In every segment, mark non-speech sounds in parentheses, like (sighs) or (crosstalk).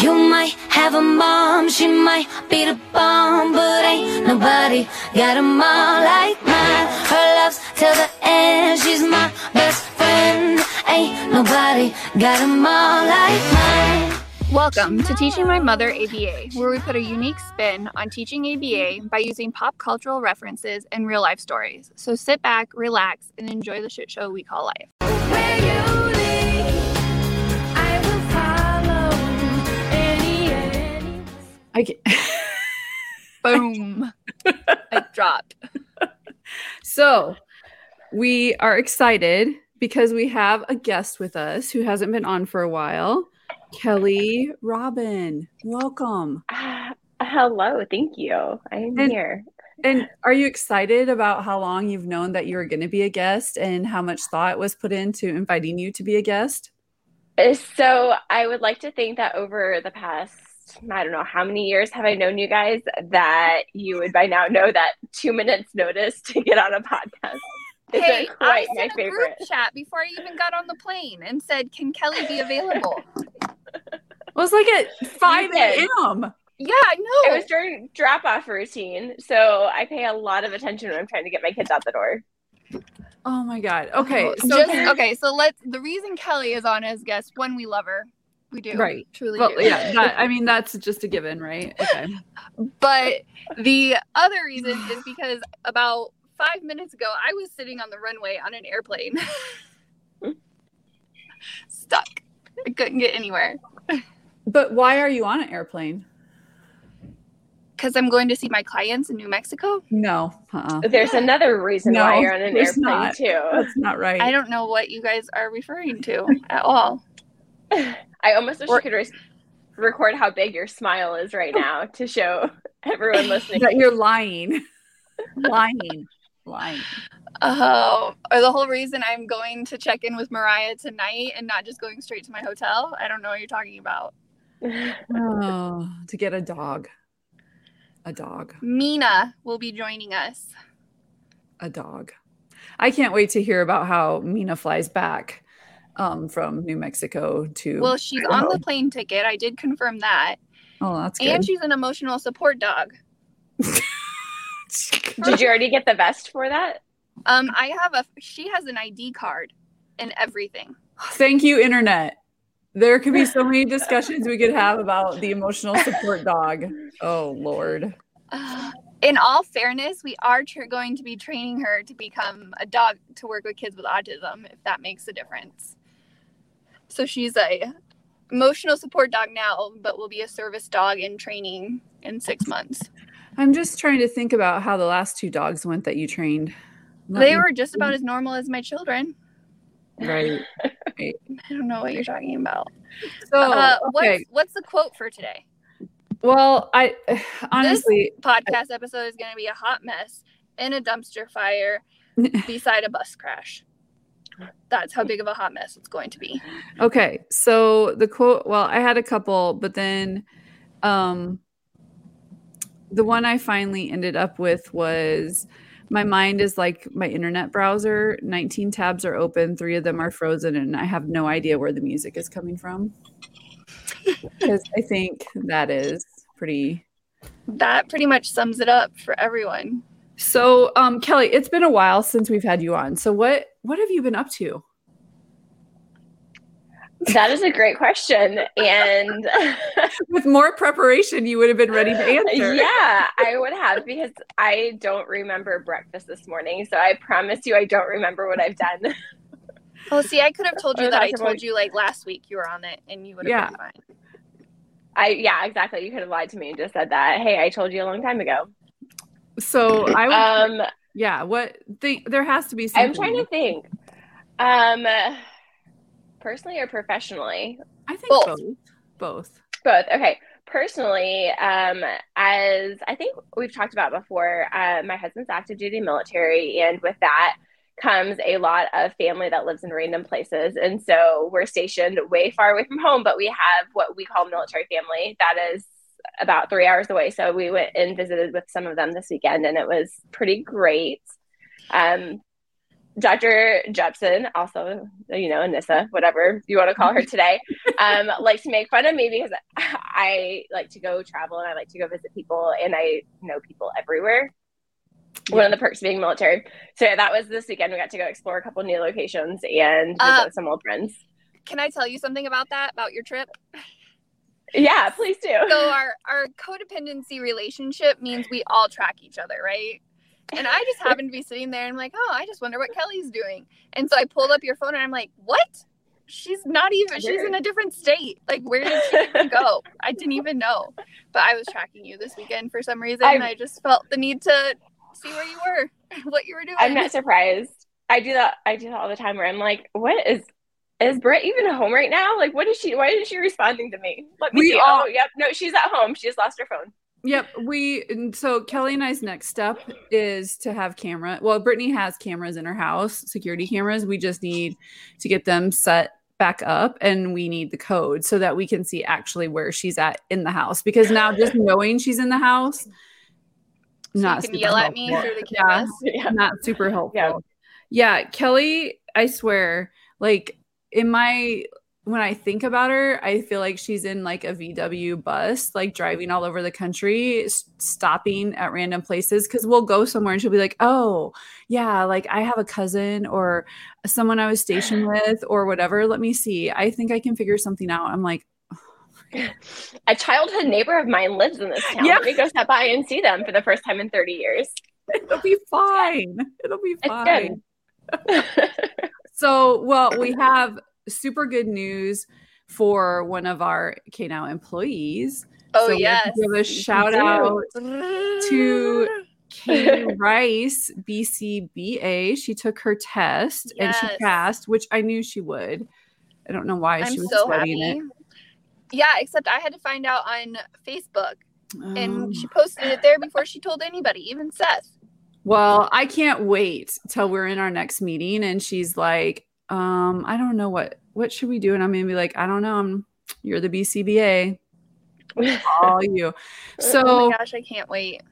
You might have a mom, she might be the bomb, but ain't nobody got a mom like mine. Her love's till the end, she's my best friend. Ain't nobody got a mom like mine. Welcome to Teaching My Mother ABA, where we put a unique spin on teaching ABA by using pop cultural references and real life stories. So sit back, relax, and enjoy the shit show we call life. I can- (laughs) Boom. (laughs) I dropped. so we are excited because we have a guest with us who hasn't been on for a while. Kelly Robben, welcome. Ah, hello, thank you. I'm And- here. And are you excited about how long you've known that you were going to be a guest and how much thought was put into inviting you to be a guest? Uh, So I would like to think that over the past, I don't know how many years have I known you guys, that you would by now know that two minutes notice to get on a podcast isn't Hey, I quite my sent a group chat before I even got on the plane and said, "Can Kelly be available?" It was like at 5 a.m. yeah, I know. It was during drop off routine, so I pay a lot of attention when I'm trying to get my kids out the door. Oh my God. Okay. Oh, So, just okay. So let's. The reason Kelly is on as guest, one, we love her. We do, Right. Truly, well, do. yeah, that, I mean, (laughs) that's just a given, right? Okay. But the other reason is because about five minutes ago, I was sitting on the runway on an airplane, (laughs) stuck. I couldn't get anywhere But why are you on an airplane? because I'm going to see my clients in New Mexico. No. Uh-uh. There's another reason No, why you're on an airplane not. too. That's not right. I don't know what you guys are referring to at all. I almost wish Or- you could re- record how big your smile is right (laughs) now to show everyone listening. that you're lying. lying. Lying. Oh, or the whole reason I'm going to check in with Mariah tonight and not just going straight to my hotel. I don't know what you're talking about. Oh, to get a dog. A dog. Mina will be joining us. A dog. I can't wait to hear about how Mina flies back um, from New Mexico to. Well, she's on the plane ticket. I did confirm that. oh, that's good. And she's an emotional support dog. (laughs) Did you already get the vest for that? Um, I have a she has an ID card and everything. Thank you, internet. There could be so many (laughs) discussions we could have about the emotional support dog. Oh, Lord. Uh, (sighs) in all fairness, we are tr- going to be training her to become a dog to work with kids with autism, if that makes a difference. So she's a emotional support dog now, but will be a service dog in training in six months. I'm just trying to think about how the last two dogs went that you trained. Let They me- were just about as normal as my children. right. I don't know what you're talking about. So, uh, okay. what's, what's the quote for today? Well, I (sighs) honestly, Podcast episode is going to be a hot mess in a dumpster fire (laughs) beside a bus crash. That's how big of a hot mess it's going to be. okay. So the quote, well, I had a couple, but then um the one I finally ended up with was my mind is like my internet browser. 19 tabs are open, three of them are frozen, and I have no idea where the music is coming from. (laughs) Because I think that is pretty That pretty much sums it up for everyone. So, um, Kelly, it's been a while since we've had you on. So, what what have you been up to? That is a great question. And (laughs) With more preparation, you would have been ready to answer. yeah, I would have because I don't remember breakfast this morning. So I promise you, I don't remember what I've done. (laughs) Well, see, I could have told you that I told you like last week you were on it and you would have Yeah. been fine. I, yeah, exactly. You could have lied to me and just said that. Hey, I told you a long time ago. So, I would, Um, yeah. What the, there has to be I'm trying to think. Um, personally or professionally? I think Both. both. Both. Both. Okay. Personally, um, as I think we've talked about before, uh, my husband's active duty military, and with that comes a lot of family that lives in random places. And so we're stationed way far away from home, but we have what we call military family that is about three hours away. So we went and visited with some of them this weekend, and it was pretty great. Um, Dr. Jepsen, also, you know, Anissa, whatever you want to call her (laughs) today, um, likes to make fun of me because (laughs) I like to go travel and I like to go visit people and I know people everywhere. Yeah. One of the perks being military. So yeah, that was this weekend. We got to go explore a couple new locations and visit uh, some old friends. Can I tell you something about that, about your trip? Yeah, please do. So our our codependency relationship means we all track each other, right? And I just happened to be sitting there and I'm like, oh, I just wonder what Kelly's doing. And so I pulled up your phone and I'm like, what? She's not even, she's in a different state. Like, where did she even go? I didn't even know. But I was tracking you this weekend for some reason. and I just felt the need to see where you were, (laughs) what you were doing. I'm not surprised. I do that. I do that all the time where I'm like, what is, is Britt even home right now? Like, what is she, why is she responding to me? Let me we see. All, oh, yep. No, she's at home. She just lost her phone. Yep. We so Kelly and I's next step is to have camera. Well, Brittany has cameras in her house, security cameras. We just need to get them set back up and we need the code so that we can see actually where she's at in the house. Because now just knowing she's in the house, so not you can yell helpful. at me through the cameras. Yeah, yeah. Not super helpful. Yeah. yeah, Kelly, I swear, like in my when I think about her, I feel like she's in like a VW bus, like driving all over the country, stopping at random places. Cause we'll go somewhere and she'll be like, oh, yeah, like I have a cousin or someone I was stationed with or whatever. Let me see. I think I can figure something out. I'm like, oh a childhood neighbor of mine lives in this town. Yeah. Let me go stop by and see them for the first time in 30 years. It'll be fine. It'll be fine. (laughs) so, well, we have super good news for one of our KNOW employees. Oh, so yes. Give a shout out to (laughs) Katie Rice, BCBA. She took her test yes. and she passed, which I knew she would. I don't know why I'm she was so studying happy. it. Yeah, except I had to find out on Facebook. Oh. And she oh. posted it there before she told anybody, even Seth. Well, I can't wait till we're in our next meeting and she's like, um, I don't know what what should we do? And I'm gonna be like, I don't know. I'm you're the BCBA. (laughs) All you. So oh my gosh, I can't wait.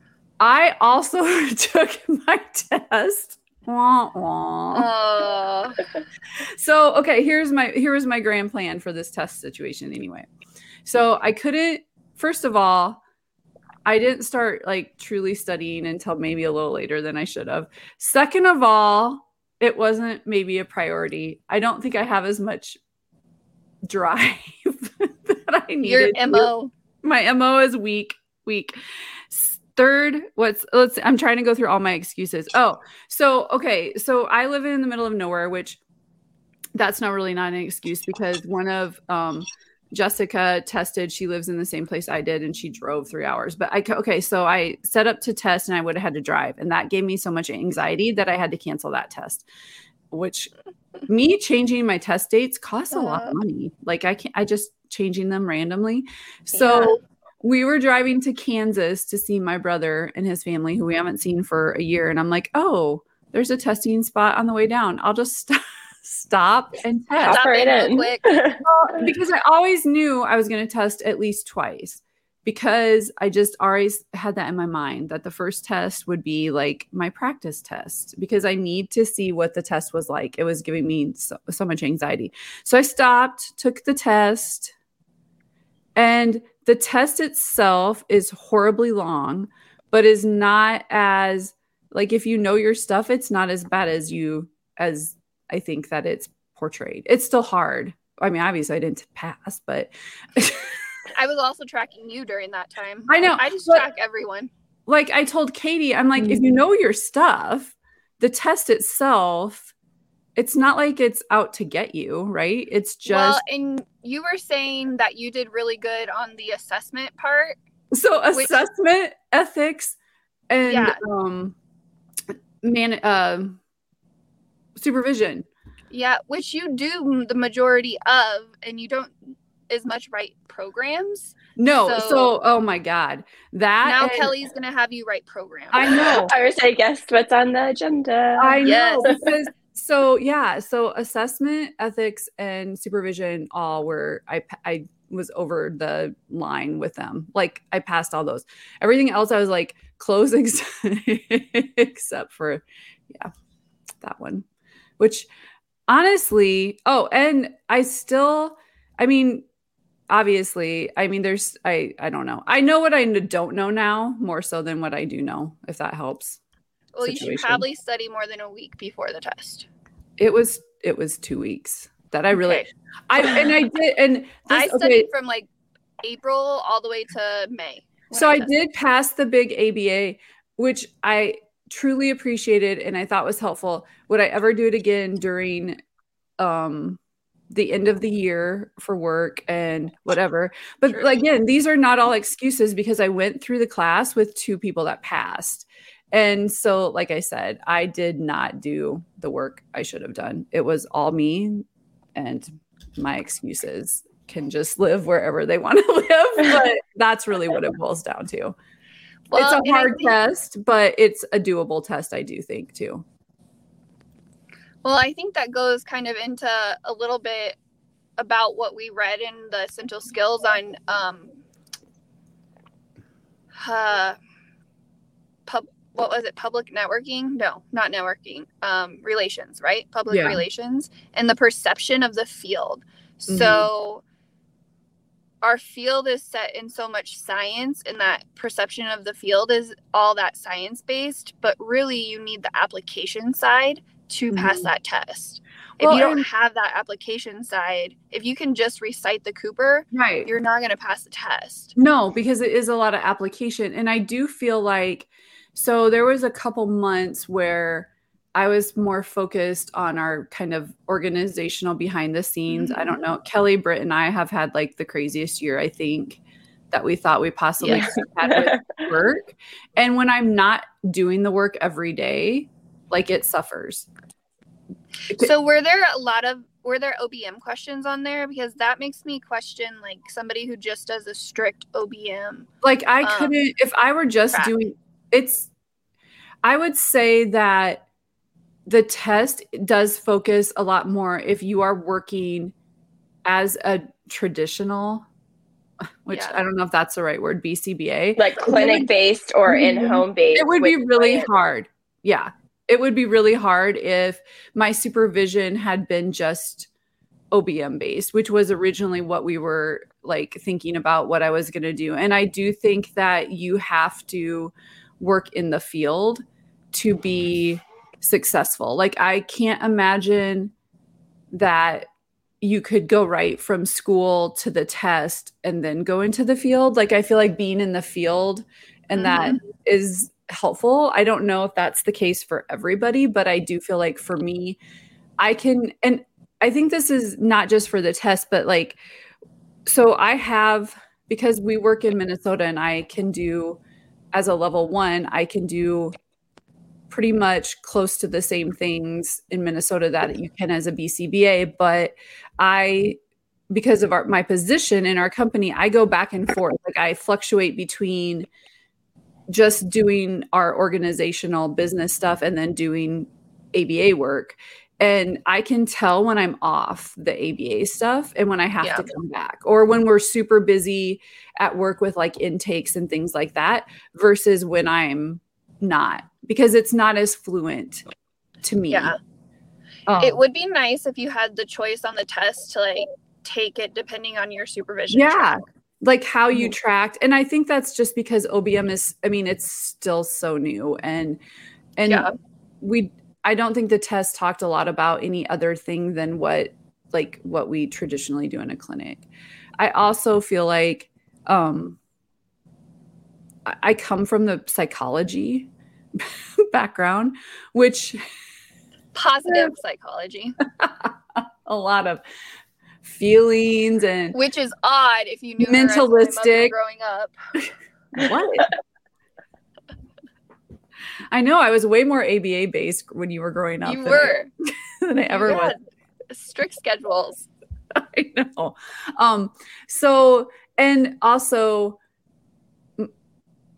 I also (laughs) took my test. Wah, wah. so okay, here's my here's my grand plan for this test situation anyway. So I couldn't first of all, I didn't start like truly studying until maybe a little later than I should have. Second of all, it wasn't maybe a priority. I don't think I have as much drive (laughs) that I needed. Your MO. My MO is weak, weak. Third, what's let's I'm trying to go through all my excuses. Oh, so okay, so I live in the middle of nowhere, which that's not really not an excuse because one of um Jessica tested. She lives in the same place I did, and she drove three hours. But I okay, so I set up to test, and I would have had to drive, and that gave me so much anxiety that I had to cancel that test. Which me changing my test dates costs a lot of uh-huh. money. Like I can't, I just changing them randomly. So. Yeah. We were driving to Kansas to see my brother and his family, who we haven't seen for a year. And I'm like, oh, there's a testing spot on the way down. I'll just (laughs) stop stop and test. Stop right in. Quick. (laughs) well, because I always knew I was going to test at least twice because I just always had that in my mind that the first test would be like my practice test because I need to see what the test was like. It was giving me so, so much anxiety. So I stopped, took the test, and the test itself is horribly long, but is not as like if you know your stuff, it's not as bad as you as I think that it's portrayed. It's still hard. I mean, obviously I didn't pass, but I was also tracking you during that time. I know. I just track everyone. Like I told Katie, I'm like, mm-hmm. if you mm-hmm. know your stuff, the test itself, it's not like it's out to get you, right? It's just Well, and you were saying that you did really good on the assessment part. So assessment, which, ethics, and yeah. um man uh supervision. Yeah, which you do the majority of, and you don't as much write programs. No, so, so oh my god, that now and, Kelly's gonna have you write programs. I know. (laughs) I was I guessed what's on the agenda. I yes. know because so yeah, so assessment, ethics, and supervision all were I I was over the line with them. Like I passed all those. Everything else I was like closing (laughs) except for yeah that one. Which honestly, oh, and I still, I mean, obviously, I mean, there's, I, I don't know. I know what I don't know now more so than what I do know, if that helps. Well, situation. you should probably study more than a week before the test. It was, it was two weeks that I really, okay. I, and I did, and (laughs) this, I studied okay. from like April all the way to May. So I, I did pass the big ABA, which I truly appreciated and I thought was helpful. Would I ever do it again during um the end of the year for work and whatever. But True. again, these are not all excuses because I went through the class with two people that passed. And so, like I said, I did not do the work I should have done. It was all me and my excuses can just live wherever they want to (laughs) live. But that's really what it boils down to. Well, it's a hard think, test, but it's a doable test, I do think, too. Well, I think that goes kind of into a little bit about what we read in the essential skills on um, uh, pub, what was it public networking no not networking um, relations right public yeah. relations and the perception of the field mm-hmm. so our field is set in so much science and that perception of the field is all that science based but really you need the application side to mm-hmm. pass that test. If well, you don't have that application side if you can just recite the Cooper right. you're not going to pass the test. No because it is a lot of application and i do feel like so there was a couple months where I was more focused on our kind of organizational behind the scenes. Mm-hmm. I don't know. Mm-hmm. Kelly, Britt, and I have had like the craziest year, I think, that we thought we possibly yeah. had with (laughs) work. And when I'm not doing the work every day, like it suffers. So were there a lot of were there OBM questions on there? Because that makes me question like somebody who just does a strict OBM. Like I um, couldn't if I were just track. doing it's I would say that the test does focus a lot more if you are working as a traditional which yeah. I don't know if that's the right word, BCBA. Like clinic based or mm-hmm. in home based. It would be really clients. hard. Yeah. It would be really hard if my supervision had been just OBM based, which was originally what we were like thinking about what I was going to do. And I do think that you have to work in the field to be successful. Like I can't imagine that you could go right from school to the test and then go into the field. Like I feel like being in the field and mm-hmm. that is helpful. I don't know if that's the case for everybody, but I do feel like for me, I can and I think this is not just for the test, but like so I have because we work in Minnesota and I can do as a level 1, I can do pretty much close to the same things in Minnesota that you can as a BCBA. But I, because of our, my position in our company, I go back and forth. Like I fluctuate between just doing our organizational business stuff and then doing ABA work. And I can tell when I'm off the ABA stuff and when I have yeah. to come back, or when we're super busy at work with like intakes and things like that, versus when I'm not because it's not as fluent to me. Yeah. Um, it would be nice if you had the choice on the test to like take it depending on your supervision. Yeah. Track. Like how you mm-hmm. tracked. And I think that's just because OBM is, I mean, it's still so new. And, and yeah. we, I don't think the test talked a lot about any other thing than what, like, what we traditionally do in a clinic. I also feel like, um, I come from the psychology (laughs) background, which positive psychology. (laughs) a lot of feelings and which is odd if you knew mentalistic growing up. (laughs) what? I know I was way more ABA based when you were growing up. You than were I, than I ever was. Strict schedules. I know. Um, so and also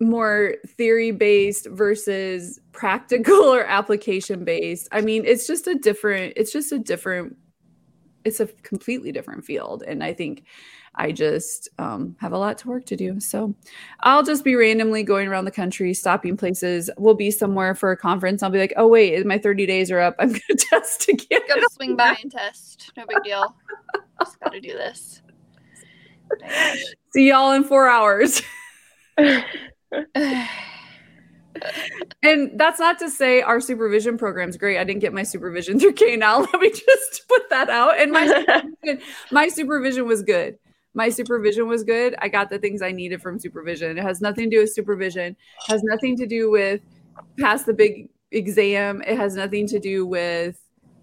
more theory based versus practical or application based. I mean, it's just a different, it's just a different, it's a completely different field. And I think I just um, have a lot to work to do. So I'll just be randomly going around the country, stopping places. We'll be somewhere for a conference. I'll be like, oh, wait, my 30 days are up. I'm going (laughs) to test again. Go to swing by and test. No big deal. (laughs) Just got to do this. See y'all in four hours. (laughs) (sighs) and that's not to say our supervision program's great. I didn't get my supervision through K now. (laughs) Let me just put that out. And my supervision, (laughs) my supervision was good. My supervision was good. I got the things I needed from supervision. It has nothing to do with supervision. It has nothing to do with pass the big exam. It has nothing to do with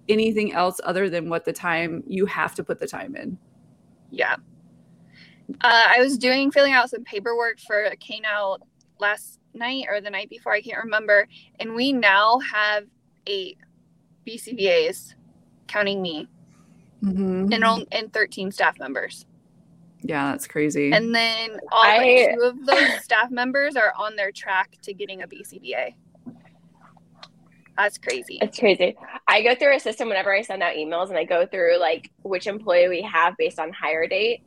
anything else other than what the time you have to put the time in. Yeah. Uh, I was doing filling out some paperwork for a K now last night or the night before, I can't remember. And we now have eight BCBAs, counting me, Mm-hmm. and, on, and 13 staff members. Yeah, that's crazy. And then all I- but two of those (laughs) staff members are on their track to getting a BCBA. That's crazy. It's crazy. I go through a system whenever I send out emails and I go through like which employee we have based on hire date.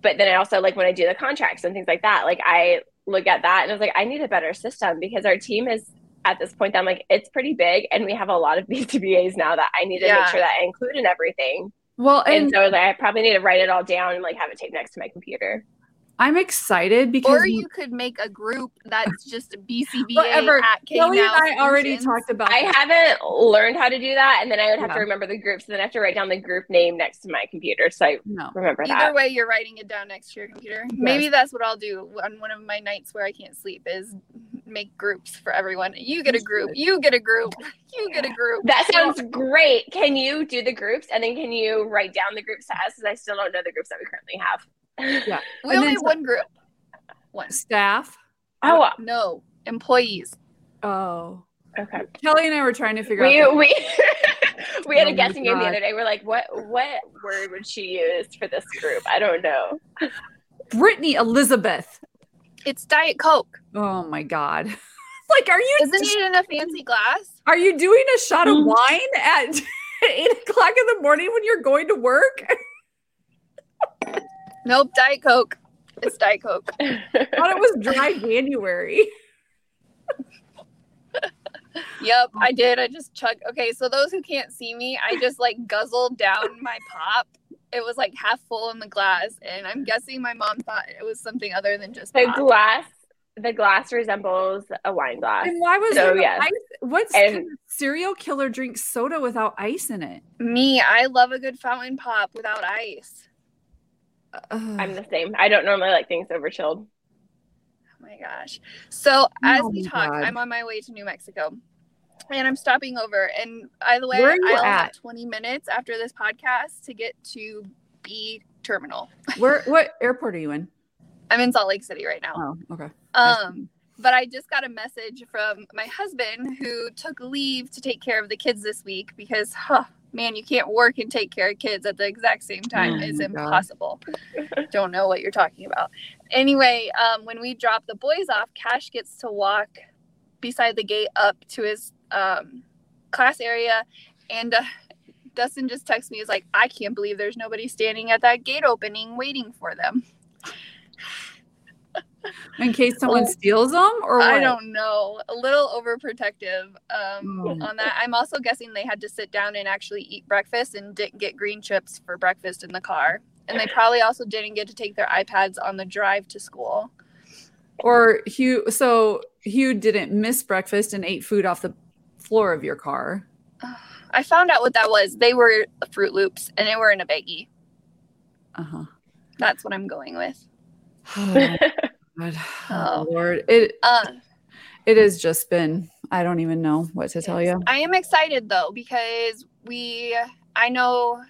But then I also like when I do the contracts and things like that, like I look at that and I was like, I need a better system because our team is at this point, that I'm like, it's pretty big and we have a lot of (laughs) BCBAs now that I need to Yeah. make sure that I include in everything. well, And, and so I was like, I probably need to write it all down and like have it taped next to my computer. I'm excited because Or you could make a group that's just a BCBA Whatever. at K Kelly and I already talked about I that. haven't learned how to do that. And then I would have Yeah. to remember the groups and then I have to write down the group name next to my computer. So I no. remember Either that. Either way, you're writing it down next to your computer. Maybe that's what I'll do on one of my nights where I can't sleep is make groups for everyone. You get a group. You get a group. (laughs) You get a group. That sounds great. Can you do the groups and then can you write down the groups to us? Because I still don't know the groups that we currently have. Yeah. (laughs) We And only have one group. One. Staff. Oh, No employees. Oh. okay. (laughs) Kelly and I were trying to figure We out. we (laughs) we had Oh a guessing game the other day. We're like, what what word would she use for this group? I don't know. Brittany Elizabeth. It's Diet Coke. Oh my God. like, are you Isn't it in a fancy glass? are you doing a shot of Mhm. wine at eight o'clock in the morning when you're going to work? Nope, Diet Coke. It's Diet Coke. I (laughs) thought it was dry January. Yep, I did. I just chugged. Okay, so those who can't see me, I just like guzzled down my pop. It was like half full in the glass, and I'm guessing my mom thought it was something other than just The pop. glass the glass resembles a wine glass. And why was So, there yes. ice? What's And- serial killer drink soda without ice in it? Me, I love a good fountain pop without ice. Ugh. I'm the same. I don't normally like things over chilled. Oh my gosh. So as Oh we talk, God. I'm on my way to New Mexico. And I'm stopping over. And by the way, Where are you I'll have at? 20 minutes after this podcast to get to B terminal. Where? (laughs) What airport are you in? I'm in Salt Lake City right now. Oh, okay. Um, but I just got a message from my husband who took leave to take care of the kids this week because, huh, man, you can't work and take care of kids at the exact same time. Oh it's impossible. Don't know what you're talking about. Anyway, um, when we drop the boys off, Cash gets to walk beside the gate up to his um, class area, and uh, Dustin just texts me, he's like, I can't believe there's nobody standing at that gate opening waiting for them." In case someone Oh. steals them, or I don't know. A little overprotective um, Oh. on that. I'm also guessing they had to sit down and actually eat breakfast and didn't get green chips for breakfast in the car. And they probably also didn't get to take their iPads on the drive to school. Or Hugh. So Hugh didn't miss breakfast and ate food off the floor of your car. (sighs) I found out what that was. They were Froot Loops and they were in a baggie. Uh huh. That's what I'm going with. (sighs) (laughs) Oh, God. Oh Lord, it Uh, it has just been. I don't even know what to tell you. I am excited though because we I know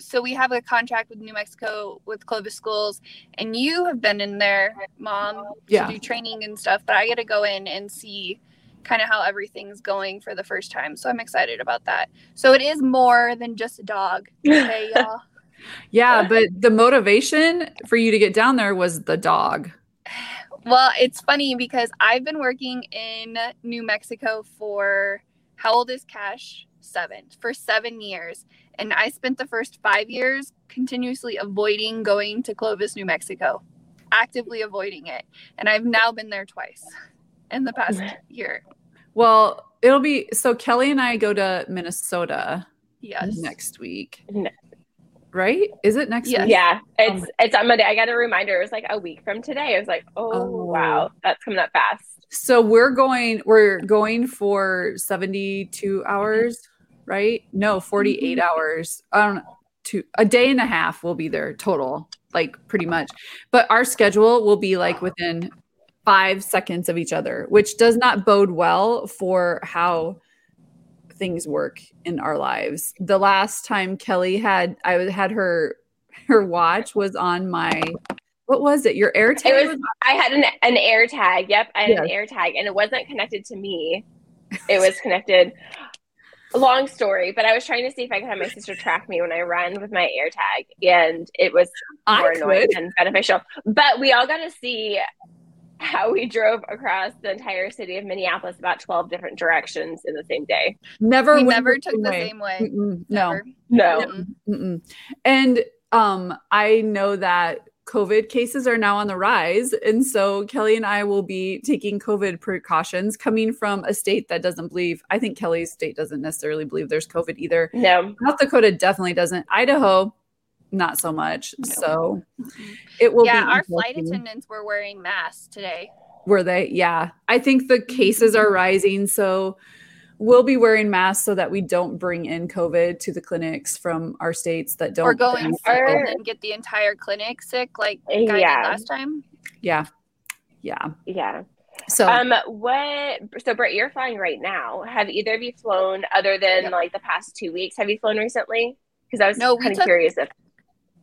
so we have a contract with New Mexico with Clovis Schools and you have been in there, mom, Yeah. to do training and stuff, but I get to go in and see kind of how everything's going for the first time. So I'm excited about that. So it is more than just a dog. Okay, (laughs) y'all. Yeah, but the motivation for you to get down there was the dog. Well, it's funny because I've been working in New Mexico for how old is Cash? Seven, for seven years. And I spent the first five years continuously avoiding going to Clovis, New Mexico, actively avoiding it. And I've now been there twice in the past year. Well, it'll be so Kelly and I go to Minnesota Yes. next week. Ne- Right? Is it next Yes. week? Yeah, oh it's it's on Monday. I got a reminder. It was like a week from today. I was like, oh, Oh. wow, that's coming up fast. So we're going we're going for 72 hours, right? No, 48 mm-hmm. hours. I don't know. Two, a day and a half will be there total, like pretty much. But our schedule will be like within five seconds of each other, which does not bode well for how things work in our lives. The last time Kelly had I had her her watch was on my what was it? Your AirTag? It was. I had an an air tag. Yep, I had an Yes. air tag, and it wasn't connected to me. It was connected. Long story, but I was trying to see if I could have my sister track me when I run with my air tag, and it was more annoying than beneficial. But we all got to see how we drove across the entire city of Minneapolis about 12 different directions in the same day. never We never the took same the way. same way. Mm-mm, no. Never. No. Mm-mm. And um, I know that COVID cases are now on the rise. And so Kelly and I will be taking COVID precautions coming from a state that doesn't believe, I think Kelly's state doesn't necessarily believe there's COVID either. No. North Dakota definitely doesn't. Idaho, not so much. No. So it will yeah, be our flight attendants were wearing masks today. Were they? Yeah. I think the cases are rising. So we'll be wearing masks so that we don't bring in COVID to the clinics from our states that don't. Or going bring Or- and then get the entire clinic sick, like guy did Yeah. last time. Yeah. Yeah. Yeah. So Um, what? So, Britt, you're flying right now. Have either of you flown other than Yep. like the past two weeks? Have you flown recently? Because I was No, kind of took- curious if.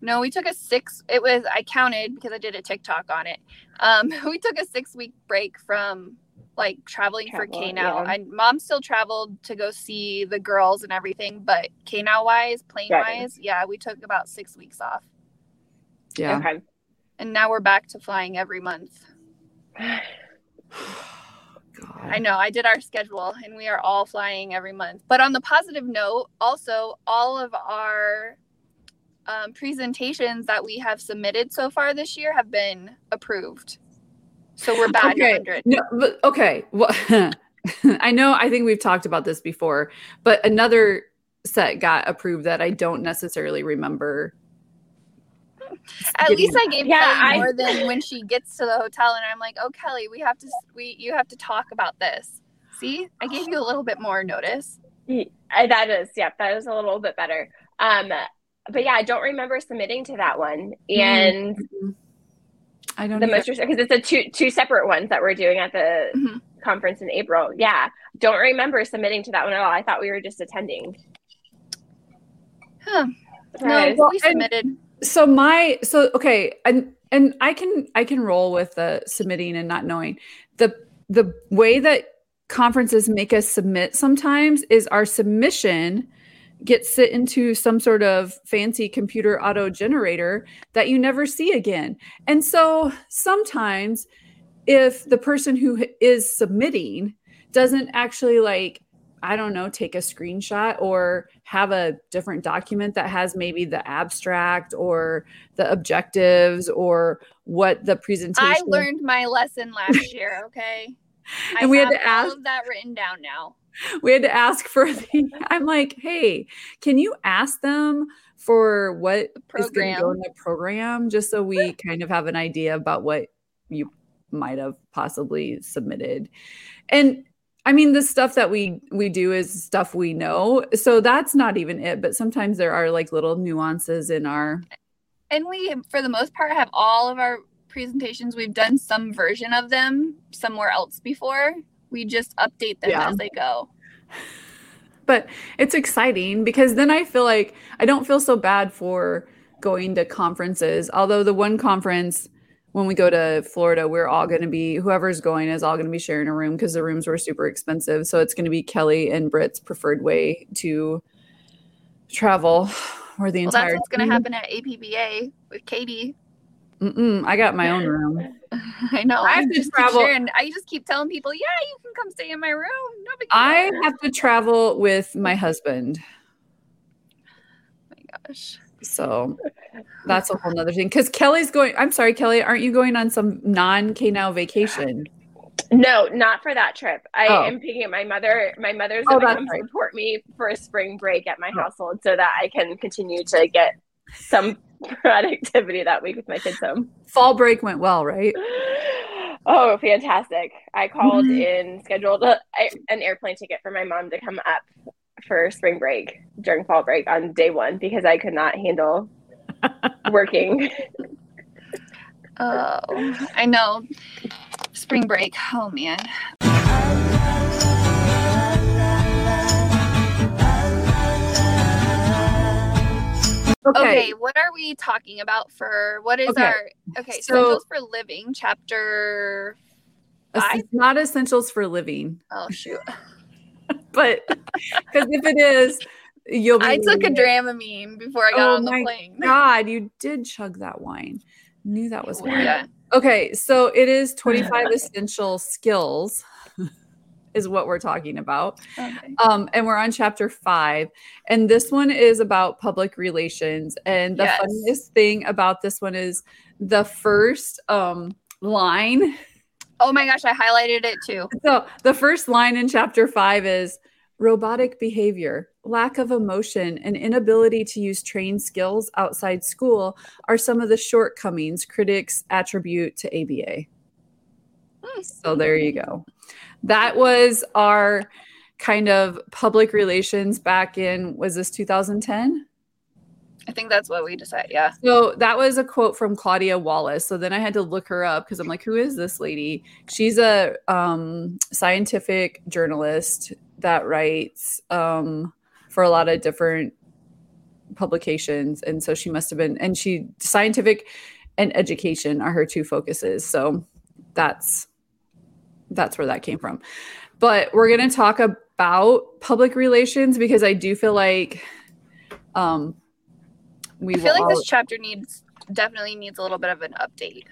No, we took a six. It was I counted because I did a TikTok on it. Um, (laughs) we took a six week break from like traveling for Travel, K now. yeah. And mom still traveled to go see the girls and everything, but K now wise, plane Right. wise, yeah, we took about six weeks off, yeah. Okay. and now we're back to flying every month. (sighs) God. I know I did our schedule, and we are all flying every month. But on the positive note, also all of our um, presentations that we have submitted so far this year have been approved. So we're back Okay. 100. No, but okay. Well, (laughs) I know. I think we've talked about this before, but another set got approved that I don't necessarily remember. At least I gave Yeah, Kelly I- more than when she gets to the hotel, and I'm like, "Oh, Kelly, we have to we you have to talk about this." See, I gave you a little bit more notice. That is, yep, that is a little bit better. Um, but yeah, I don't remember submitting to that one, and I don't. the either. most because it's a two two separate ones that we're doing at the Mhm. conference in April. Yeah, don't remember submitting to that one at all. I thought we were just attending. Huh. No, Well, we and- submitted. so my so okay and and i can i can roll with the submitting and not knowing the the way that conferences make us submit sometimes is our submission gets sit into some sort of fancy computer auto generator that you never see again and so sometimes if the person who is submitting doesn't actually like I don't know, take a screenshot or have a different document that has maybe the abstract or the objectives or what the presentation. I learned my lesson last year. Okay, (laughs) I And we had to all ask- of that written down now. We had to ask for (laughs) the. I'm like, hey, can you ask them for what is going to go Program. in the program, just so we (laughs) kind of have an idea about what you might have possibly submitted, and. I mean, the stuff that we we do is stuff we know, so that's not even it. But sometimes there are like little nuances in our And we, for the most part, have all of our presentations. We've done some version of them somewhere else before. We just update them Yeah. as they go. but it's exciting because then I feel like I don't feel so bad for going to conferences. Although the one conference when we go to Florida, we're all going to be whoever's going is all going to be sharing a room because the rooms were super expensive. So it's going to be Kelly and Britt's preferred way to travel, or the Well, that's entire. what's going to happen at APBA with Katie. Mm-mm, I got my own (laughs) room. I know. I have I'm to travel- And I just keep telling people, yeah, you can come stay in my room. No big deal. I have to travel with my husband. Oh my gosh. So that's a whole nother thing. Because Kelly's going, I'm sorry, Kelly, aren't you going on some non K now vacation? No, not for that trip. I Oh. am picking up my mother. My mother's Oh, going to come right. support me for a spring break at my Oh. household, so that I can continue to get some (laughs) productivity that week with my kids home. Fall break went well, right? (gasps) Oh, fantastic! I called Mhm. in, scheduled a, an airplane ticket for my mom to come up for spring break during fall break on day one because I could not handle (laughs) working. (laughs) Oh, I know. Spring break. Oh man. Okay. what are we talking about for what is Okay, our okay, so- essentials for living chapter five? It's not essentials for living, Oh shoot. (laughs) but because if it is, you'll be. I took a. Dramamine before I got Oh on the plane. (laughs) God, you did chug that wine. Knew that was wine. Yeah. Okay, so it is 25 (laughs) essential skills, is what we're talking about. Okay. Um, and we're on chapter five. And this one is about public relations. And the Yes. funniest thing about this one is the first um line. Oh my gosh, I highlighted it too. (laughs) So the first line in chapter five is robotic behavior, lack of emotion, and inability to use trained skills outside school are some of the shortcomings critics attribute to ABA. Hmm. So there you go. That was our kind of public relations back in was this 2010? I think that's what we decided. Yeah. So that was a quote from Claudia Wallis. So then I had to look her up because I'm like, who is this lady? She's a um, scientific journalist that writes um, for a lot of different publications, and so she must have been. And she scientific and education are her two focuses. So that's that's where that came from. But we're going to talk about public relations because I do feel like um, we I feel like all- this chapter needs definitely needs a little bit of an update.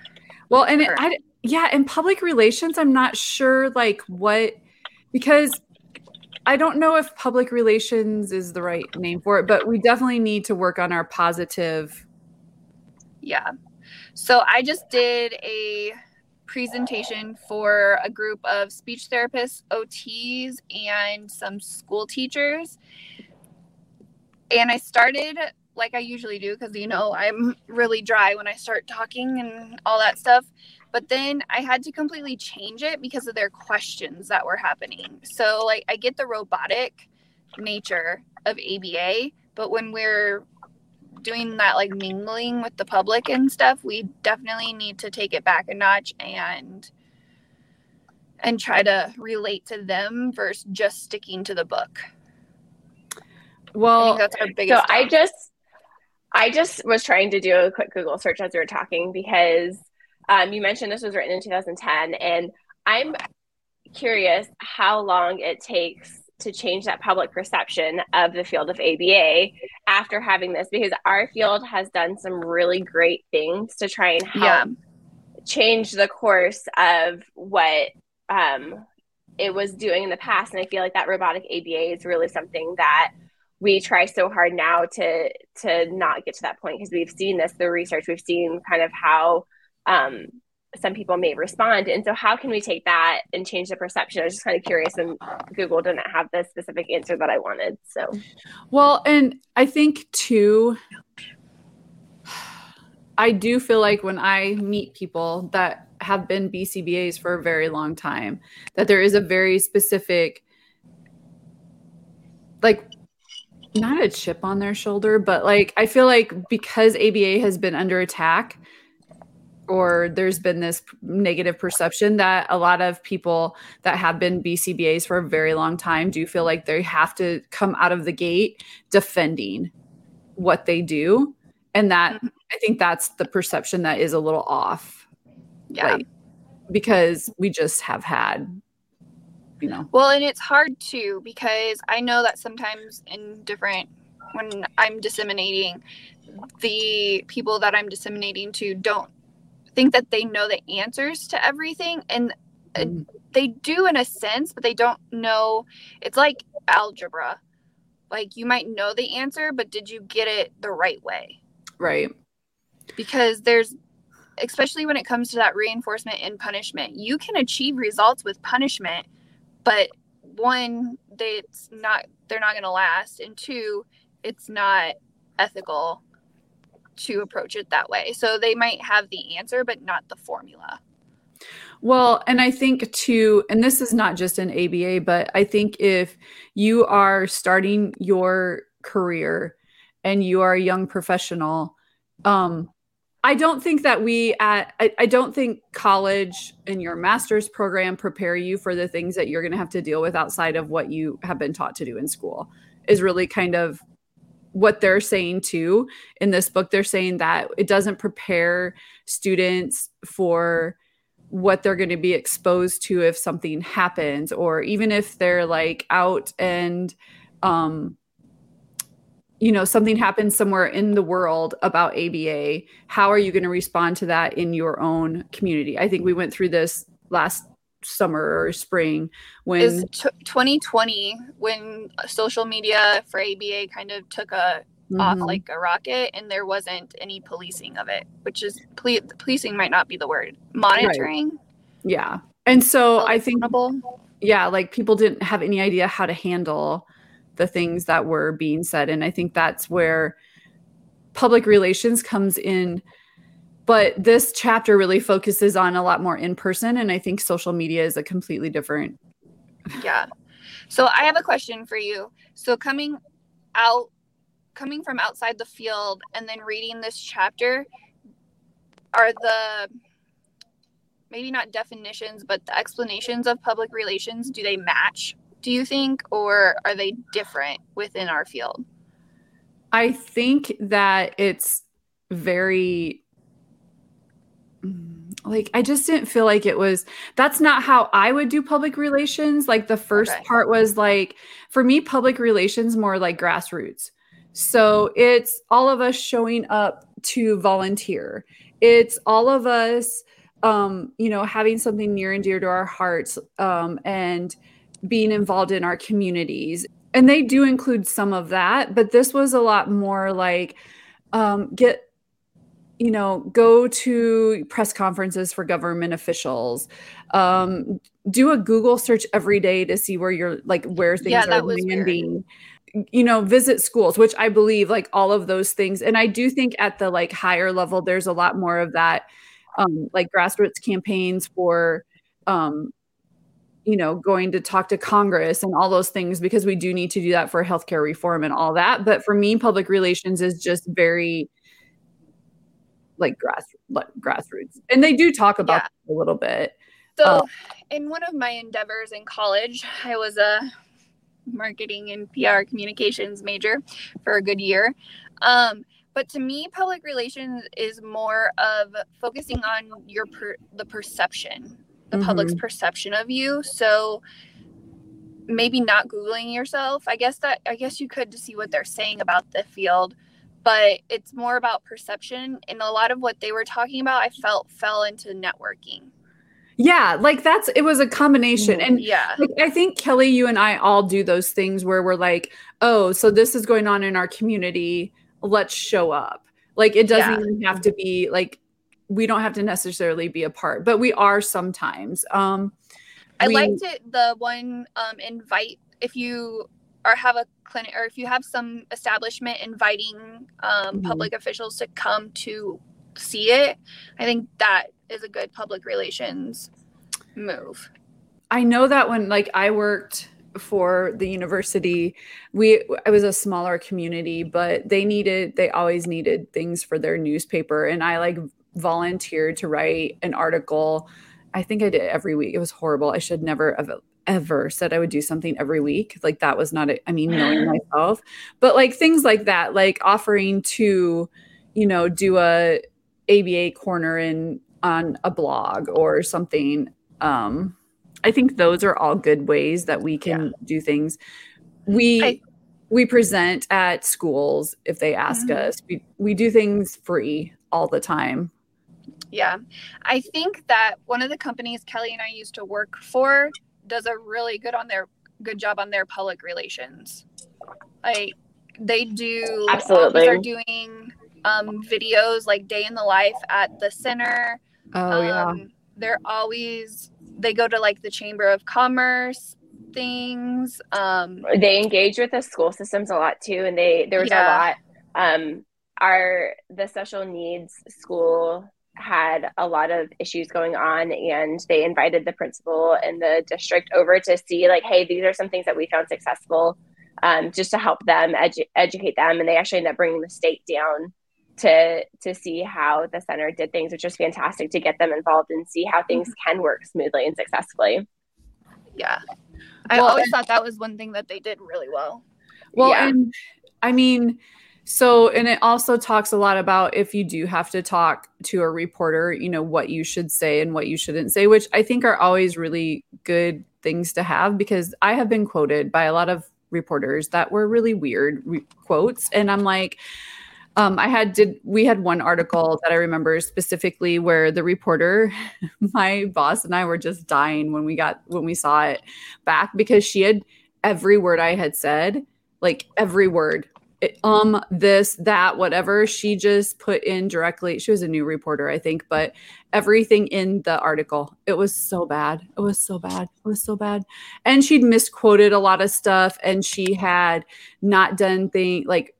Well, and it, I, yeah, in public relations, I'm not sure like what because I don't know if public relations is the right name for it, but we definitely need to work on our positive. Yeah. So I just did a presentation for a group of speech therapists, OTs, and some school teachers. And I started like I usually do because you know I'm really dry when I start talking and all that stuff. But then I had to completely change it because of their questions that were happening. So like I get the robotic nature of ABA, but when we're doing that like mingling with the public and stuff, we definitely need to take it back a notch and and try to relate to them versus just sticking to the book. Well, think that's our biggest. So I just I just was trying to do a quick Google search as we were talking because um, you mentioned this was written in 2010, and I'm curious how long it takes to change that public perception of the field of ABA after having this because our field has done some really great things to try and help yeah, change the course of what um, it was doing in the past. And I feel like that robotic ABA is really something that we try so hard now to to not get to that point because we've seen this the research we've seen kind of how um, some people may respond. And so how can we take that and change the perception? I was just kind of curious and google didn't have the specific answer that i wanted so. Well, and I think too, I do feel like when I meet people that have been BCBAs for a very long time, that there is a very specific, like, not a chip on their shoulder, but like, I feel like because ABA has been under attack, or there's been this negative perception that a lot of people that have been BCBAs for a very long time do feel like they have to come out of the gate defending what they do. And that Mhm. I think that's the perception that is a little off. yeah. Like, because we just have had, you know, Well, and it's hard too because I know that sometimes in different when I'm disseminating, the people that I'm disseminating to don't think that they know the answers to everything and Mhm. they do in a sense but they don't know it's like algebra like you might know the answer but did you get it the right way Right. because there's especially when it comes to that reinforcement and punishment you can achieve results with punishment but one they it's not they're not going to last and two it's not ethical to approach it that way. So they might have the answer but not the formula. Well, and I think too, and this is not just an ABA, but I think if you are starting your career and you are a young professional, um, I don't think that we at I, I don't think college and your master's program prepare you for the things that you're going to have to deal with outside of what you have been taught to do in school is really kind of what they're saying too. In this book they're saying that it doesn't prepare students for what they're going to be exposed to if something happens or even if they're like out and um you know something happens somewhere in the world about ABA how are you going to respond to that in your own community? I think we went through this last summer or spring when is t- 2020 when social media for ABA kind of took a off Mhm. like a rocket and there wasn't any policing of it which is ple- policing might not be the word monitoring yeah and so i think yeah, like people didn't have any idea how to handle the things that were being said. And I think that's where public relations comes in. But this chapter really focuses on a lot more in person. And I think social media is a completely different. yeah so i have a question for you so coming out coming from outside the field and then reading this chapter are the maybe not definitions but the explanations of public relations do they match do you think or are they different within our field I think that it's very like I just didn't feel like it was that's not how I would do public relations. Like the first Okay. part was like for me public relations more like grassroots. So it's all of us showing up to volunteer. It's all of us um you know having something near and dear to our hearts um and being involved in our communities and they do include some of that but this was a lot more like um, get you know go to press conferences for government officials um, do a google search every day to see where you're like where things Yeah, are weird. landing you know visit schools which i believe like all of those things and i do think at the like higher level there's a lot more of that um, like grassroots campaigns for um, you know, going to talk to Congress and all those things because we do need to do that for healthcare reform and all that. But for me, public relations is just very like grass like grassroots, and they do talk about Yeah. a little bit. so Oh. in one of my endeavors in college i was a marketing and pr communications major for a good year um, but to me public relations is more of focusing on your per- the perception the public's perception of you so maybe not googling yourself i guess that i guess you could to see what they're saying about the field but it's more about perception and a lot of what they were talking about i felt fell into networking Yeah, like that's it was a combination, and yeah like, I think Kelly, you and I all do those things where we're like, oh, so this is going on in our community. Let's show up. Like it doesn't Yeah. even have to be like we don't have to necessarily be a part, but we are sometimes. Um, I we- liked it. The one um, invite if you or have a clinic or if you have some establishment inviting um, Mhm. public officials to come to see it. I think that is a good public relations move. I know that when like I worked for the university, we I was a smaller community, but they needed they always needed things for their newspaper and I like volunteered to write an article. I think I did it every week. It was horrible. I should never have ever said I would do something every week. Like that was not a, I mean knowing (laughs) myself. But like things like that, like offering to, you know, do a ABA corner in on a blog or something. Um I think those are all good ways that we can do things. We I- we present at schools if they ask Mhm. us. We we do things free all the time. Yeah. I think that one of the companies Kelly and I used to work for does a really good on their good job on their public relations. Like they do Absolutely. They're doing um, videos like day in the life at the center. Oh yeah. Um, they're always they go to like the Chamber of Commerce things. Um, they engage with the school systems a lot too and they there was Yeah. a lot um our the special needs school had a lot of issues going on and they invited the principal and the district over to see like hey these are some things that we found successful um, just to help them edu- educate them and they actually ended up bringing the state down to to see how the center did things which was fantastic to get them involved and see how things can work smoothly and successfully yeah. I Well, always thought that was one thing that they did really well. Well, Yeah. and I mean, so, and it also talks a lot about if you do have to talk to a reporter, you know, what you should say and what you shouldn't say, which I think are always really good things to have because I have been quoted by a lot of reporters that were really weird re- quotes. And I'm like, um, I had did we had one article that I remember specifically where the reporter, (laughs) my boss and I were just dying when we got when we saw it back because she had every word I had said, like every word, um, this, that, whatever. She just put in directly. She was a new reporter, I think, but everything in the article, it was so bad. It was so bad. It was so bad. And she'd misquoted a lot of stuff, and she had not done thing like,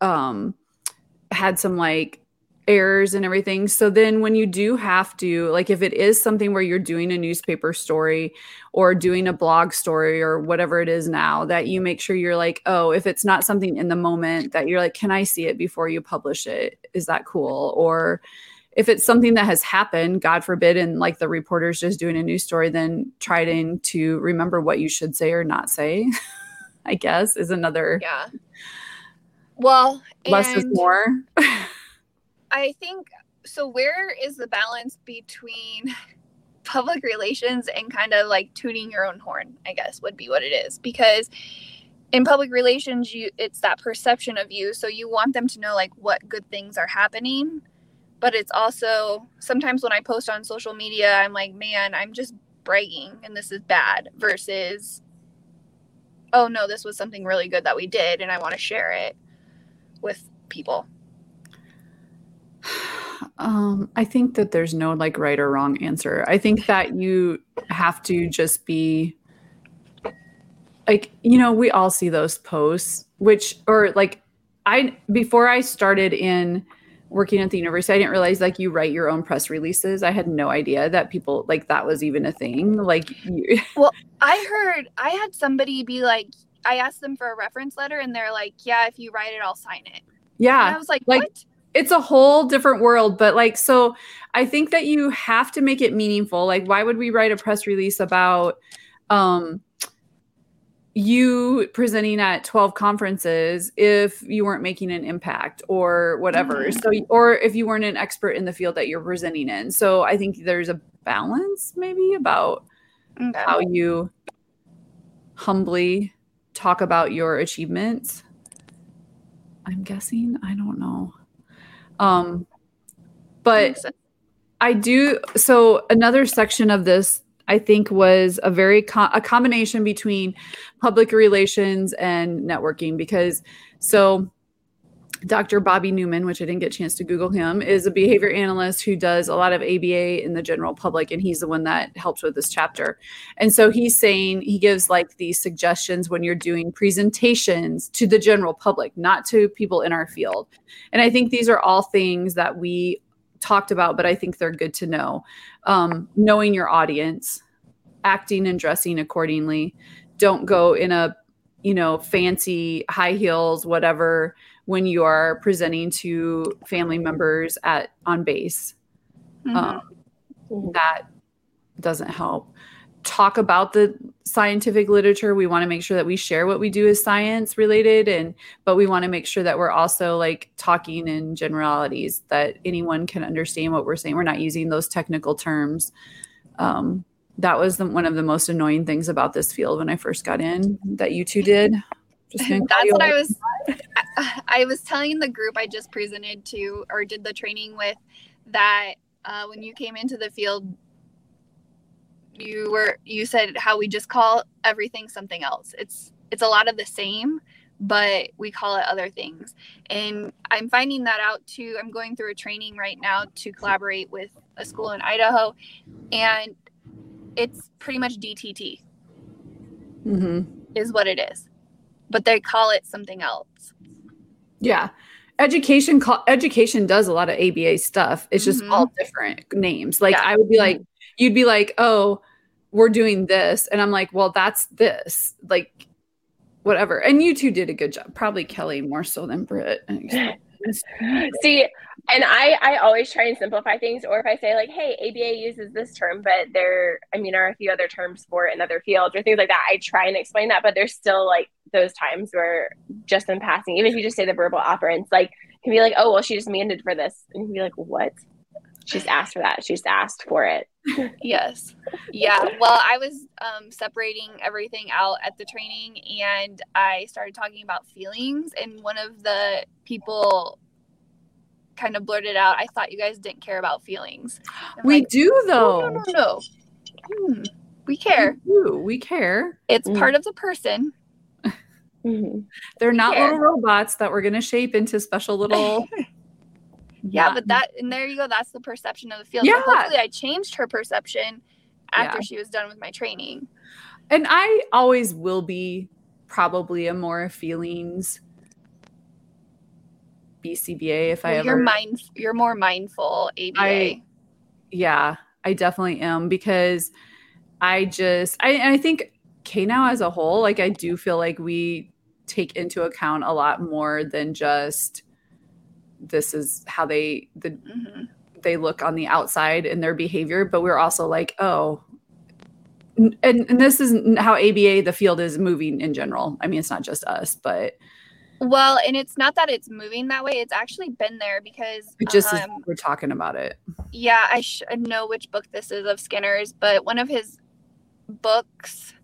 um, had some like errors and everything. So then when you do have to, like if it is something where you're doing a newspaper story or doing a blog story or whatever it is now, that you make sure you're like, oh, if it's not something in the moment that you're like, can I see it before you publish it? Is that cool? Or if it's something that has happened, God forbid, and like the reporter's just doing a news story, then trying to remember what you should say or not say, (laughs) I guess, is another Yeah. Well, less is more. (laughs) I think so. Where is the balance between (laughs) public relations and kind of like tuning your own horn? I guess would be what it is because in public relations, you it's that perception of you, so you want them to know like what good things are happening. But it's also sometimes when I post on social media, I'm like, man, I'm just bragging and this is bad versus oh no this was something really good that we did and i want to share it with people Um, I think that there's no like right or wrong answer. I think that you have to just be like, you know, we all see those posts, which or like I before I started in working at the university, I didn't realize like you write your own press releases. I had no idea that people like that was even a thing. Like you, (laughs) I heard I had somebody be like, I asked them for a reference letter, and they're like, "Yeah, if you write it, I'll sign it." And yeah. I was like, like- "What?" It's a whole different world but like so i think that you have to make it meaningful. Like why would we write a press release about um you presenting at 12 conferences if you weren't making an impact or whatever? So or if you weren't an expert in the field that you're presenting in. So i think there's a balance maybe about Okay. how you humbly talk about your achievements. I'm guessing i don't know um but I do. So another section of this, I think, was a very co- a combination between public relations and networking because so. Dr. Bobby Newman, which I didn't get a chance to Google him, is a behavior analyst who does a lot of ABA in the general public, and he's the one that helps with this chapter. And so he's saying he gives like these suggestions when you're doing presentations to the general public, not to people in our field. And I think these are all things that we talked about, but I think they're good to know. Um, knowing your audience, acting and dressing accordingly. Don't go in a, you know, fancy high heels, whatever, when you are presenting to family members at on base. Mhm. Um, that doesn't help. Talk about the scientific literature. We want to make sure that we share what we do as science related, and but we want to make sure that we're also like talking in generalities that anyone can understand what we're saying. We're not using those technical terms. Um, that was the, one of the most annoying things about this field when I first got in. That you two did. Just (laughs) That's what. I was. (laughs) I, I was telling the group I just presented to or did the training with that uh, when you came into the field, you were you said how we just call everything something else. It's it's a lot of the same, but we call it other things. And I'm finding that out too. I'm going through a training right now to collaborate with a school in Idaho, and it's pretty much DTT Mm-hmm. is what it is, but they call it something else. Yeah. Education call, education does a lot of ABA stuff. It's just Mhm. all different names. Like Yeah. I would be like, you'd be like, oh, we're doing this. And I'm like, well, that's this. Like whatever. And you two did a good job. Probably Kelly more so than Britt. (sighs) (laughs) See, and I I always try and simplify things, or if I say like, hey, ABA uses this term, but there, I mean, are a few other terms for it in other fields or things like that. I try and explain that, but there's still like those times where just in passing, even if you just say the verbal operants, like can be like, oh well, she just demanded for this, and you can be like, what? She's asked for that. She's asked for it. (laughs) Yes. Yeah. Well, I was um, separating everything out at the training and I started talking about feelings. And one of the people kind of blurted out, I thought you guys didn't care about feelings. I'm we like, do though. no, no, no, no. Hmm, we care. We do. We care. It's Mm. part of the person. Mhm. They're not care. little robots that we're gonna shape into special little (laughs) Yeah, Not- but that, and there you go. That's the perception of the field. Yeah. So hopefully I changed her perception after Yeah. she was done with my training. and I always will be probably a more feelings BCBA if I Well, ever you're mind, you're more mindful ABA. I- yeah, I definitely am because I just I I think K now as a whole, like I do feel like we take into account a lot more than just this is how they the Mhm. they look on the outside in their behavior, but we're also like, oh, and, and this is how ABA the field is moving in general. I mean, it's not just us, but Well, and it's not that it's moving that way. It's actually been there because it just um, we're talking about it. yeah, I should know which book this is of Skinner's, but one of his books,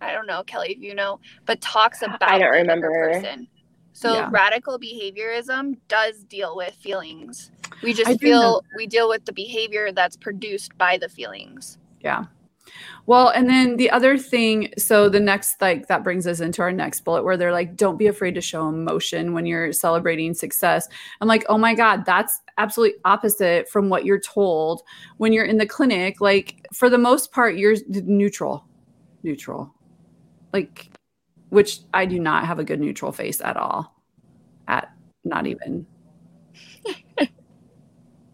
I don't know, Kelly, if you know, but talks about I don't remember. person. So Yeah. radical behaviorism does deal with feelings. We just I feel we deal with the behavior that's produced by the feelings. Yeah. Well, and then the other thing, so the next, like, that brings us into our next bullet where they're like, don't be afraid to show emotion when you're celebrating success. I'm like, oh my God, that's absolutely opposite from what you're told when you're in the clinic. Like, for the most part, you're neutral, neutral. Like, which I do not have a good neutral face at all. At not even. (laughs)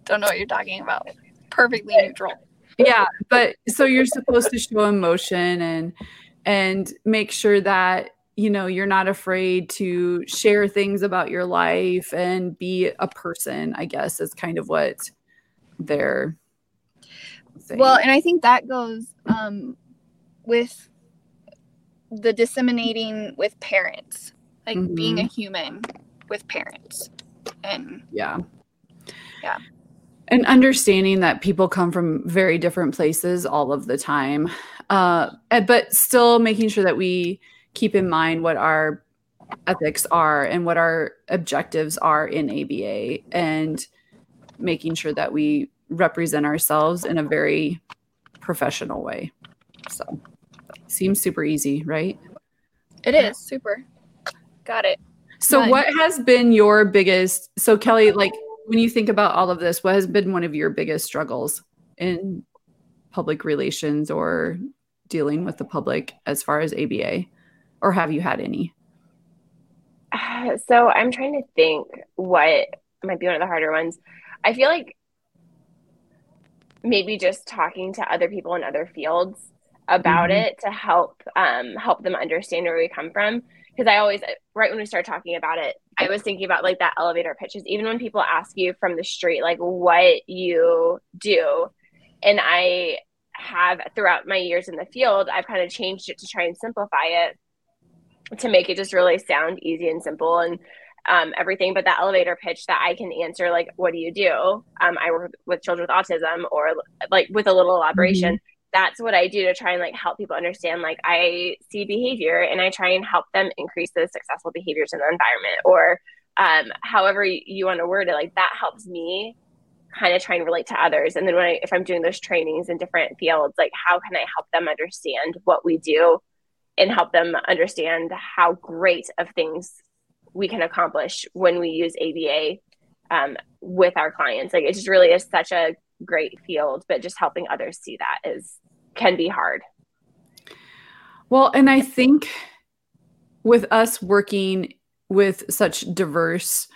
Don't know what you're talking about. Perfectly neutral. yeah but so you're supposed to show emotion and and make sure that you know you're not afraid to share things about your life and be a person i guess is kind of what they're saying. Well, and I think that goes um, with the disseminating with parents, like being a human with parents. And yeah. Yeah. and understanding that people come from very different places all of the time. Uh but still making sure that we keep in mind what our ethics are and what our objectives are in aba and making sure that we represent ourselves in a very professional way. So seems super easy right it is super. Got it. so Right. what has been your biggest so Kelly like when you think about all of this what has been one of your biggest struggles in public relations or dealing with the public as far as ABA or have you had any Uh, (sighs) so I'm trying to think what might be one of the harder ones. I feel like maybe just talking to other people in other fields about Mhm. it to help um, help them understand where we come from. Because I always, right when we start talking about it, I was thinking about like that elevator pitches. Even when people ask you from the street, like what you do, and I have throughout my years in the field, I've kind of changed it to try and simplify it to make it just really sound easy and simple and um, everything. But that elevator pitch that I can answer, like, what do you do? Um, I work with children with autism, or like with a little elaboration. That's what I do to try and like help people understand. Like, I see behavior and I try and help them increase the successful behaviors in the environment, or um, however you, want to word it. Like that helps me kind of try and relate to others. And then when I, if I'm doing those trainings in different fields, like how can I help them understand what we do and help them understand how great of things we can accomplish when we use ABA um, with our clients. Like it just really is such a great field, but just helping others see that is can be hard. Well, and I think with us working with such diverse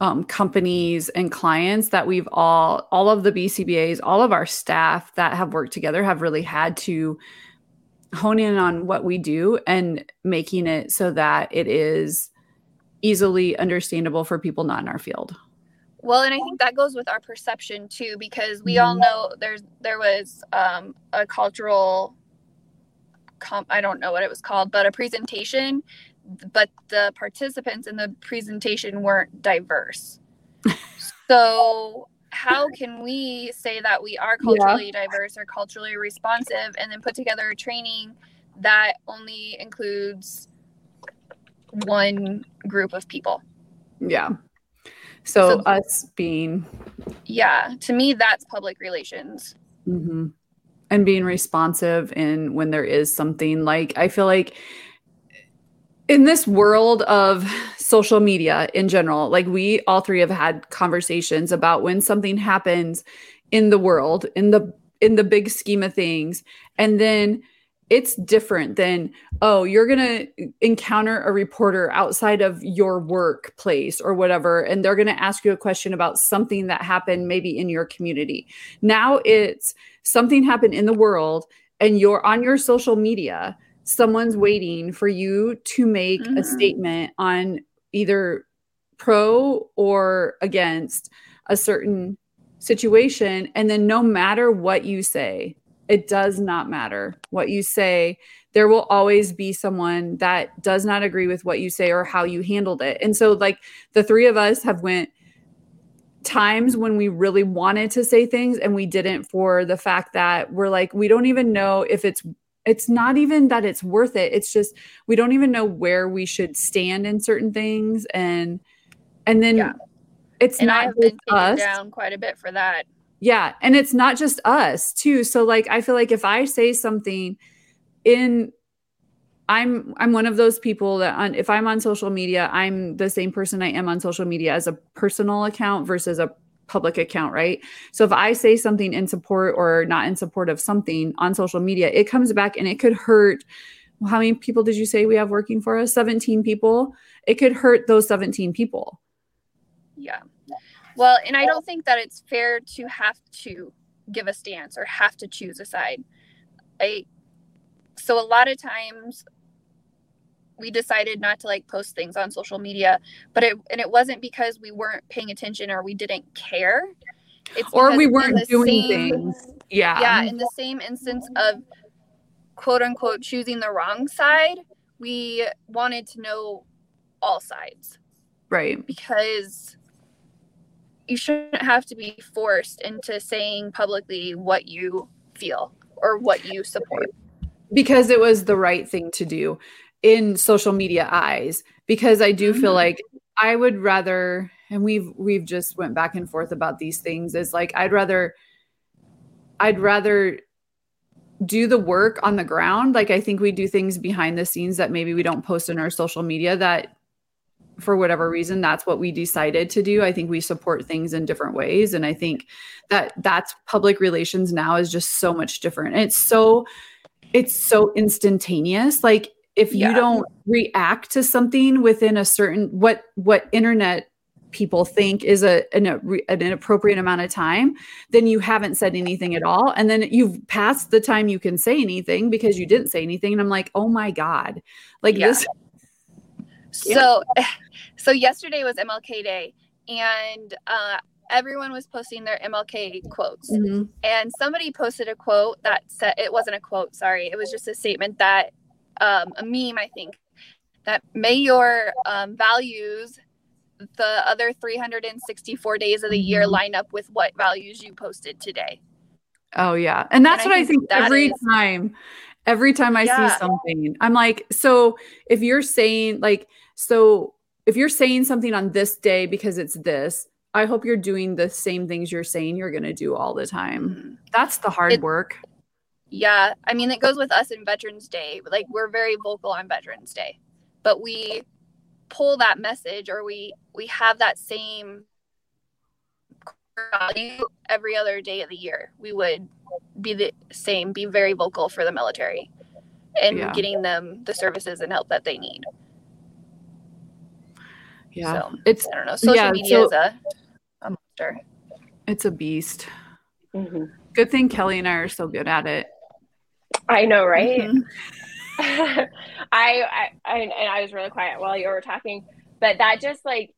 um, companies and clients that we've all all of the bcbas all of our staff that have worked together have really had to hone in on what we do and making it so that it is easily understandable for people not in our field well and i think that goes with our perception too because we all mm-hmm. know there's there was um, a cultural comp i don't know what it was called but a presentation but the participants in the presentation weren't diverse. (laughs) so how can we say that we are culturally yeah. diverse or culturally responsive and then put together a training that only includes one group of people? Yeah. So, so us being yeah, to me that's public relations. Mm-hmm. And being responsive in when there is something like I feel like in this world of social media in general, like we all three have had conversations about when something happens in the world, in the in the big scheme of things, and then it's different than oh you're going to encounter a reporter outside of your workplace or whatever and they're going to ask you a question about something that happened maybe in your community now it's something happened in the world and you're on your social media someone's waiting for you to make mm-hmm. a statement on either pro or against a certain situation. And then no matter what you say, it does not matter what you say. There will always be someone that does not agree with what you say or how you handled it. And so like the three of us have went times when we really wanted to say things and we didn't for the fact that we're like we don't even know if it's it's not even that it's worth it it's just we don't even know where we should stand in certain things and and then yeah. it's and not I have been us. down quite a bit for that yeah and it's not just us too so like i feel like if i say something in i'm i'm one of those people that on if i'm on social media i'm the same person i am on social media as a personal account versus a public account, right? So if I say something in support or not in support of something on social media, it comes back and it could hurt. How many people did you say we have working for us? 17 people. It could hurt those 17 people. Yeah. Well, and I don't think that it's fair to have to give a stance or have to choose a side. I so a lot of times we decided not to like post things on social media but it and it wasn't because we weren't paying attention or we didn't care. It's or we weren't doing same, things. Yeah. Yeah in the same instance of quote unquote choosing the wrong side we wanted to know all sides. Right. Because you shouldn't have to be forced into saying publicly what you feel or what you support. Because it was the right thing to do in social media eyes. Because I do feel mm-hmm. like I would rather and we've we've just went back and forth about these things is like I'd rather I'd rather do the work on the ground. Like I think we do things behind the scenes that maybe we don't post in our social media that for whatever reason that's what we decided to do. I think we support things in different ways. And i think that that's public relations now is just so much different. And it's so it's so instantaneous. Like if you yeah. don't react to something within a certain what what internet people think is a an, an inappropriate amount of time then you haven't said anything at all. And then you've passed the time you can say anything because you didn't say anything. And i'm like oh my god. Like yeah. this so (laughs) so yesterday was mlk day and uh everyone was posting their mlk quotes mm-hmm. and somebody posted a quote that said it wasn't a quote sorry it was just a statement that um, a meme, I think, that may your um, values the other 364 days of the year mm-hmm. line up with what values you posted today. Oh yeah. And that's and what I think, I think every is, time every time I yeah. see something. I'm like, so if you're saying like so if you're saying something on this day because it's this, I hope you're doing the same things you're saying you're going to do all the time. Mhm. That's the hard It- work. Yeah, I mean, it goes with us in Veterans Day. Like, we're very vocal on Veterans Day, but we pull that message or we we have that same value every other day of the year. We would be the same, be very vocal for the military and Yeah. getting them the services and help that they need. Yeah. So It's I don't know. Social Yeah, media so- is a, a monster. it's a beast. Mhm. Good thing Kelly and I are so good at it. I know, right? Mhm. (laughs) I, I, I, and I was really quiet while you were talking, but that just like,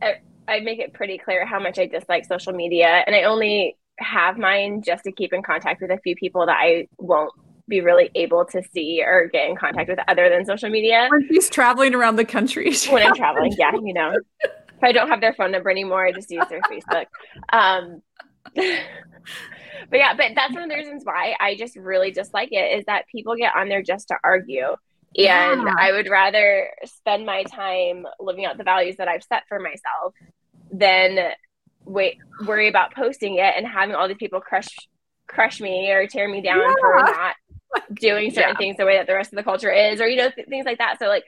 I, I make it pretty clear how much I dislike social media, and I only have mine just to keep in contact with a few people that I won't be really able to see or get in contact with other than social media When she's traveling around the country. (laughs) when I'm traveling. Yeah, you know, if I don't have their phone number anymore, I just use their Facebook. Um, (laughs) but yeah, but that's one of the reasons why I just really dislike it is that people get on there just to argue. And Yeah. I would rather spend my time living out the values that I've set for myself than wait worry about posting it and having all these people crush crush me or tear me down for Yeah. not (laughs) doing certain Yeah. things the way that the rest of the culture is or you know th- things like that so like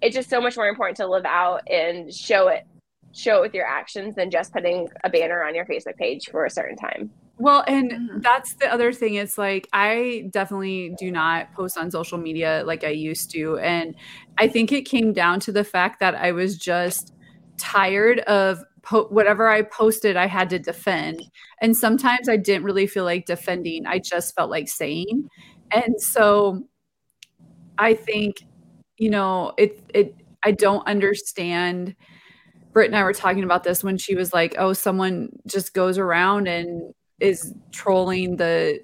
it's just so much more important to live out and show it show it with your actions than just putting a banner on your facebook page for a certain time Well, and Mhm. that's the other thing. It's like I definitely do not post on social media like I used to. And I think it came down to the fact that I was just tired of po- whatever I posted, I had to defend. And sometimes I didn't really feel like defending, I just felt like saying. And so I think, you know, it, it, I don't understand. Britt and I were talking about this when she was like, oh, someone just goes around and is trolling the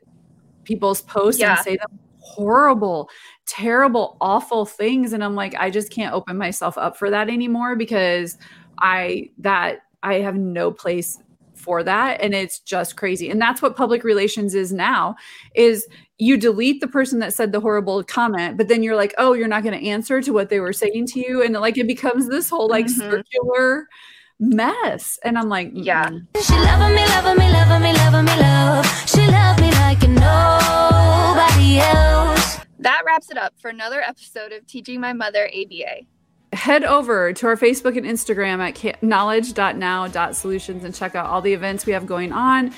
people's posts Yeah. and say the horrible, terrible, awful things. And I'm like, I just can't open myself up for that anymore because I that I have no place for that and it's just crazy and that's what public relations is now is you delete the person that said the horrible comment but then you're like oh you're not going to answer to what they were saying to you and like it becomes this whole like Mhm. circular mess and i'm like Yeah. She loving me, loving me, loving me, loving me, love. She love me like nobody else. That wraps it up for another episode of Teaching My Mother ABA. head over to our Facebook and Instagram at ca- knowledge.now.solutions and check out all the events we have going on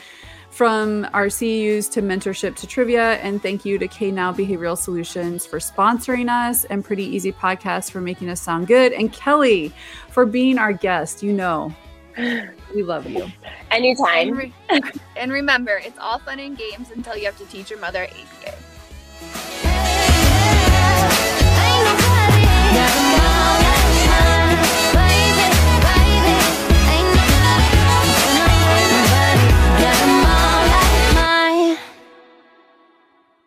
from our CEUs to mentorship to trivia. And thank you to K Now Behavioral Solutions for sponsoring us and Pretty Easy Podcast for making us sound good. And Kelly for being our guest. You know, we love you. And, anytime re- (laughs) and remember, it's all fun and games until you have to teach your mother ABA.